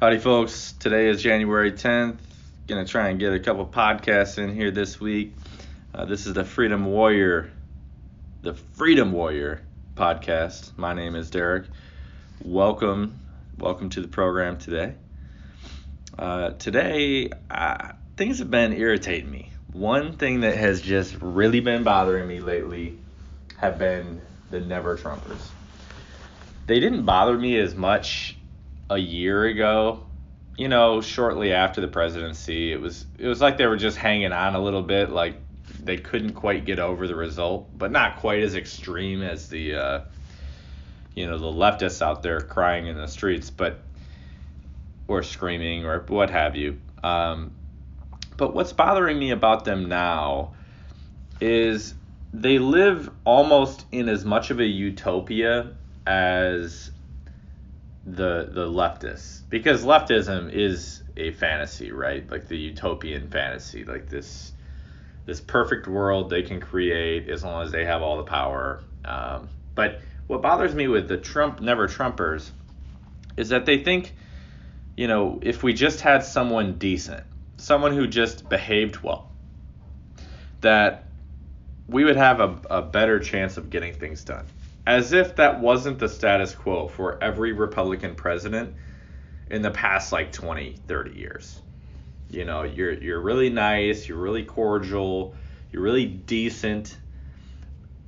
Howdy, folks. Today is January 10th. Gonna try and get a couple podcasts in here this week. Uh, this is the Freedom Warrior, the Freedom Warrior podcast. My name is Derek. Welcome, welcome to the program today. Uh, today, uh, things have been irritating me. One thing that has just really been bothering me lately have been the Never Trumpers. They didn't bother me as much a year ago. You know, shortly after the presidency, it was it was like they were just hanging on a little bit, like they couldn't quite get over the result, but not quite as extreme as the uh, you know the leftists out there crying in the streets, but or screaming or what have you. Um, but what's bothering me about them now is they live almost in as much of a utopia as the the leftists because leftism is a fantasy right? Like the utopian fantasy. Like this this perfect world they can create as long as they have all the power. Um, but what bothers me with the trump never trumpers is that they think you know if we just had someone decent someone who just behaved well that we would have a, a better chance of getting things done. As if that wasn't the status quo for every Republican president in the past like 20, 30 years. You know, you're you're really nice, you're really cordial, you're really decent.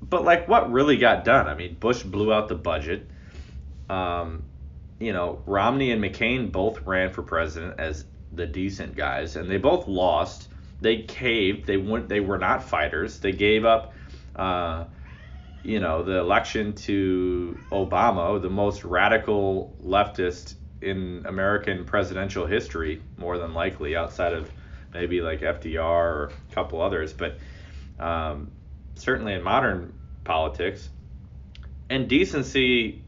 But like what really got done? I mean, Bush blew out the budget. Um, you know, Romney and McCain both ran for president as the decent guys and they both lost they caved. They went. They were not fighters. They gave up. Uh, you know, the election to Obama, the most radical leftist in American presidential history, more than likely, outside of maybe like FDR or a couple others, but um, certainly in modern politics. And decency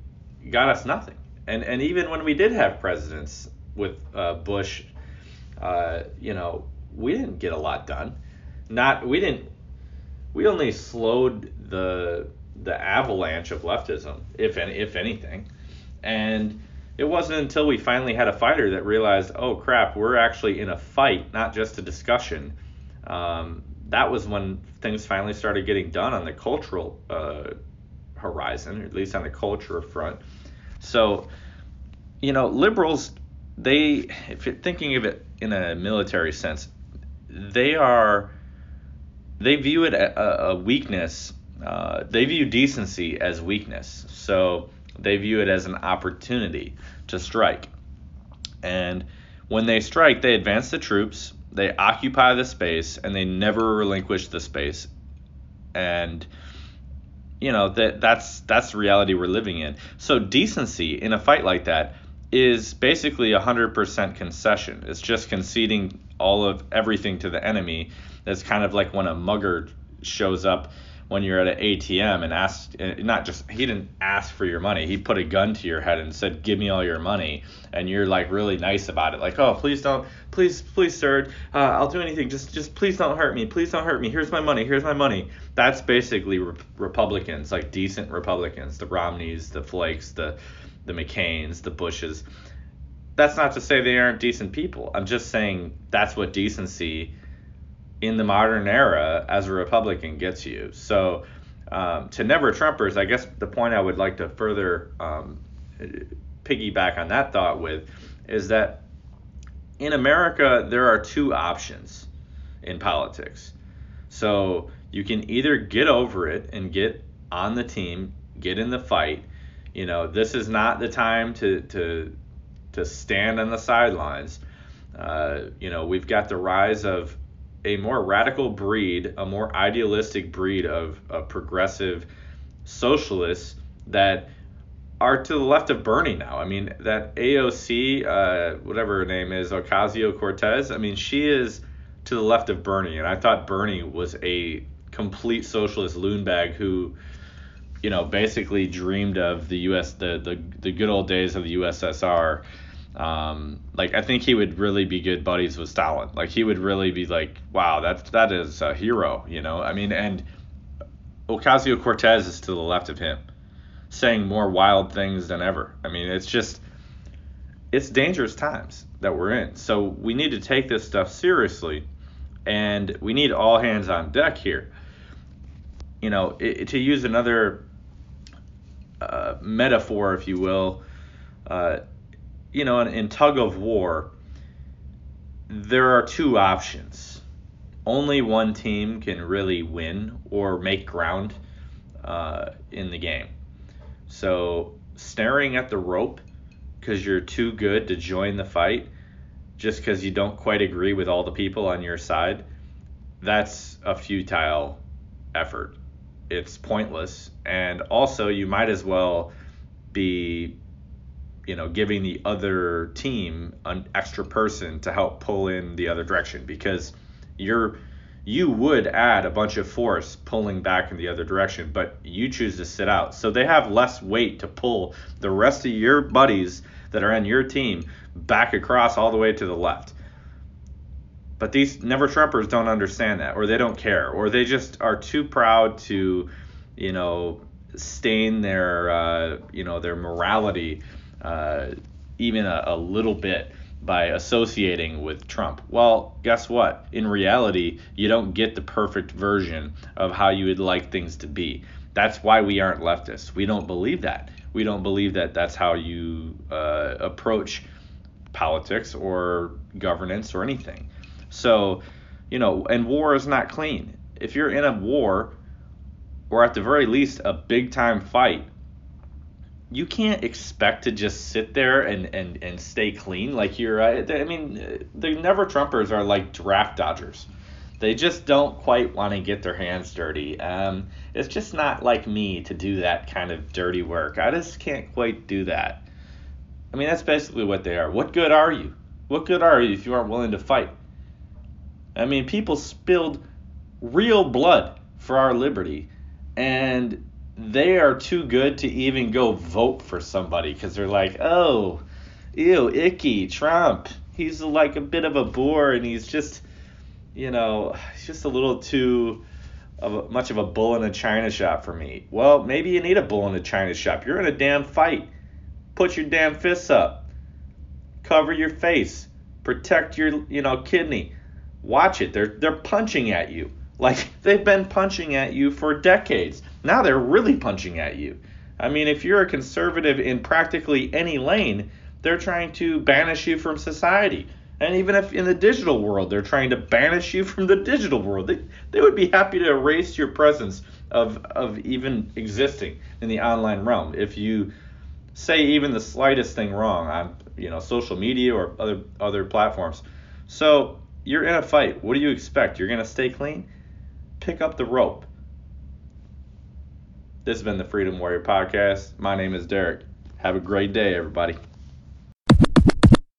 got us nothing. And and even when we did have presidents with uh, Bush, uh, you know, we didn't get a lot done. Not we didn't. We only slowed the the avalanche of leftism, if any, if anything, and it wasn't until we finally had a fighter that realized, oh crap, we're actually in a fight, not just a discussion. Um, that was when things finally started getting done on the cultural uh, horizon, or at least on the culture front. So, you know, liberals, they, if you're thinking of it in a military sense, they are they view it a, a weakness. Uh, they view decency as weakness, so they view it as an opportunity to strike. And when they strike, they advance the troops, they occupy the space, and they never relinquish the space. And you know that that's that's the reality we're living in. So decency in a fight like that is basically a 100% concession. It's just conceding all of everything to the enemy. It's kind of like when a mugger shows up when you're at an ATM and asks, eh, not just, he didn't ask for your money. He put a gun to your head and said, give me all your money. And you're like really nice about it. Like, oh, please don't, please, please, sir, uh, I'll do anything. Just, just please don't hurt me. Please don't hurt me. Here's my money. Here's my money. That's basically re- Republicans, like decent Republicans, the Romneys, the Flakes, the, the McCains, the Bushes. That's not to say they aren't decent people. I'm just saying that's what decency in the modern era as a Republican gets you. So um, to never Trumpers, I guess the point I would like to further um, piggyback on that thought with is that in America there are two options in politics. So you can either get over it and get on the team, get in the fight, you know, this is not the time to to to stand on the sidelines. Uh, you know, we've got the rise of a more radical breed, a more idealistic breed of, of progressive socialists that are to the left of Bernie now. I mean, that AOC, uh, whatever her name is, Ocasio Cortez, I mean, she is to the left of Bernie. And I thought Bernie was a complete socialist loonbag who you know, basically dreamed of the U.S. the the, the good old days of the USSR. Um, like I think he would really be good buddies with Stalin. Like he would really be like, wow, that that is a hero, you know. I mean, and Ocasio Cortez is to the left of him, saying more wild things than ever. I mean, it's just it's dangerous times that we're in. So we need to take this stuff seriously, and we need all hands on deck here. You know, it, to use another uh, metaphor, if you will, uh, you know, in, in tug of war, there are two options. Only one team can really win or make ground uh, in the game. So staring at the rope because you're too good to join the fight just because you don't quite agree with all the people on your side, that's a futile effort. It's pointless. And also, you might as well be, you know, giving the other team an extra person to help pull in the other direction because you're you would add a bunch of force pulling back in the other direction, but you choose to sit out. So they have less weight to pull the rest of your buddies that are on your team back across all the way to the left. But these never Trumpers don't understand that, or they don't care, or they just are too proud to, you know, stain their, uh, you know, their morality uh, even a, a little bit by associating with Trump. Well, guess what? In reality, you don't get the perfect version of how you would like things to be. That's why we aren't leftists. We don't believe that. We don't believe that that's how you uh, approach politics or governance or anything. So, you know, and war is not clean. If you're in a war, or at the very least a big time fight, you can't expect to just sit there and, and, and stay clean. Like you're, uh, I mean, the never Trumpers are like draft dodgers. They just don't quite want to get their hands dirty. Um, it's just not like me to do that kind of dirty work. I just can't quite do that. I mean, that's basically what they are. What good are you? What good are you if you aren't willing to fight? I mean, people spilled real blood for our liberty, and they are too good to even go vote for somebody because they're like, oh, ew, icky, Trump. He's like a bit of a bore and he's just, you know, he's just a little too of a, much of a bull in a china shop for me. Well, maybe you need a bull in a china shop. You're in a damn fight. Put your damn fists up. Cover your face. Protect your, you know, kidney. Watch it. They're they're punching at you. Like they've been punching at you for decades. Now they're really punching at you. I mean, if you're a conservative in practically any lane, they're trying to banish you from society. And even if in the digital world they're trying to banish you from the digital world, they, they would be happy to erase your presence of, of even existing in the online realm. If you say even the slightest thing wrong on you know social media or other other platforms. So you're in a fight. What do you expect? You're gonna stay clean? Pick up the rope. This has been the Freedom Warrior Podcast. My name is Derek. Have a great day, everybody.